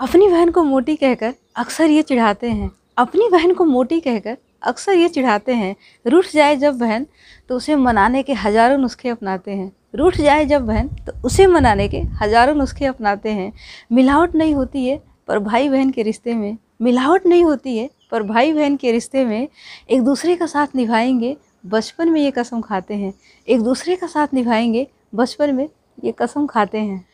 अपनी बहन को मोटी कहकर अक्सर ये चिढ़ाते हैं। अपनी बहन को मोटी कहकर अक्सर ये चिढ़ाते हैं। रूठ जाए जब बहन तो उसे मनाने के हज़ारों नुस्खे अपनाते हैं। रूठ जाए जब बहन तो उसे मनाने के हज़ारों नुस्खे अपनाते हैं। मिलावट नहीं होती है पर भाई बहन के रिश्ते में। मिलावट नहीं होती है पर भाई बहन के रिश्ते में एक दूसरे का साथ निभाएँगे, बचपन में ये कसम खाते हैं। एक दूसरे का साथ निभाएँगे, बचपन में ये कसम खाते हैं।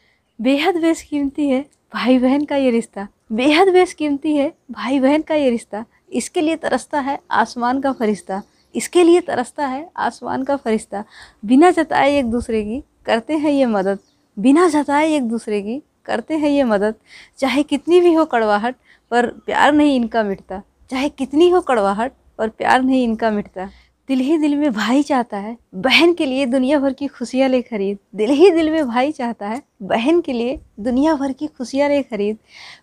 बेहद बेशकीमती है भाई बहन का ये रिश्ता। बेहद बेशकीमती है भाई बहन का ये रिश्ता। इसके लिए तरसता है आसमान का फरिश्ता। इसके लिए तरसता है आसमान का फरिश्ता। बिना जताए एक दूसरे की करते हैं ये मदद। बिना जताए एक दूसरे की करते हैं ये मदद। चाहे कितनी भी हो कड़वाहट, पर प्यार नहीं इनका मिटता। चाहे कितनी हो कड़वाहट, पर प्यार नहीं इनका मिटता। दिल ही दिल में भाई चाहता है, बहन के लिए दुनिया भर की खुशियाँ ले खरीद। दिल ही दिल में भाई चाहता है, बहन के लिए दुनिया भर की खुशियाँ ले खरीद।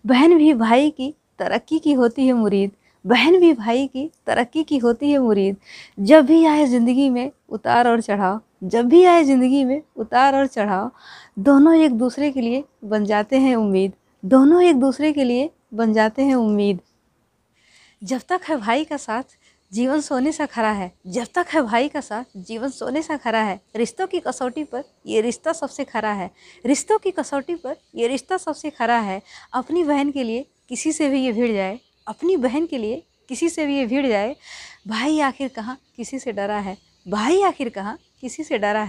बहन भी भाई की तरक्की की होती है मुरीद। बहन भी भाई की तरक्की की होती है मुरीद। जब भी आए ज़िंदगी में उतार और चढ़ाव, जब भी आए ज़िंदगी में उतार और चढ़ाव, दोनों एक दूसरे के लिए बन जाते हैं उम्मीद। दोनों एक दूसरे के लिए बन जाते हैं उम्मीद। जब तक है भाई का साथ जीवन सोने सा खरा है। जब तक है भाई का साथ, जीवन सोने सा खरा है। रिश्तों की कसौटी पर ये रिश्ता सबसे खरा है। रिश्तों की कसौटी पर ये रिश्ता सबसे खरा है। अपनी बहन के लिए किसी से भी ये भिड़ जाए। अपनी बहन के लिए किसी से भी ये भिड़ जाए। भाई आखिर कहाँ किसी से डरा है? भाई आखिर कहाँ किसी से डरा है?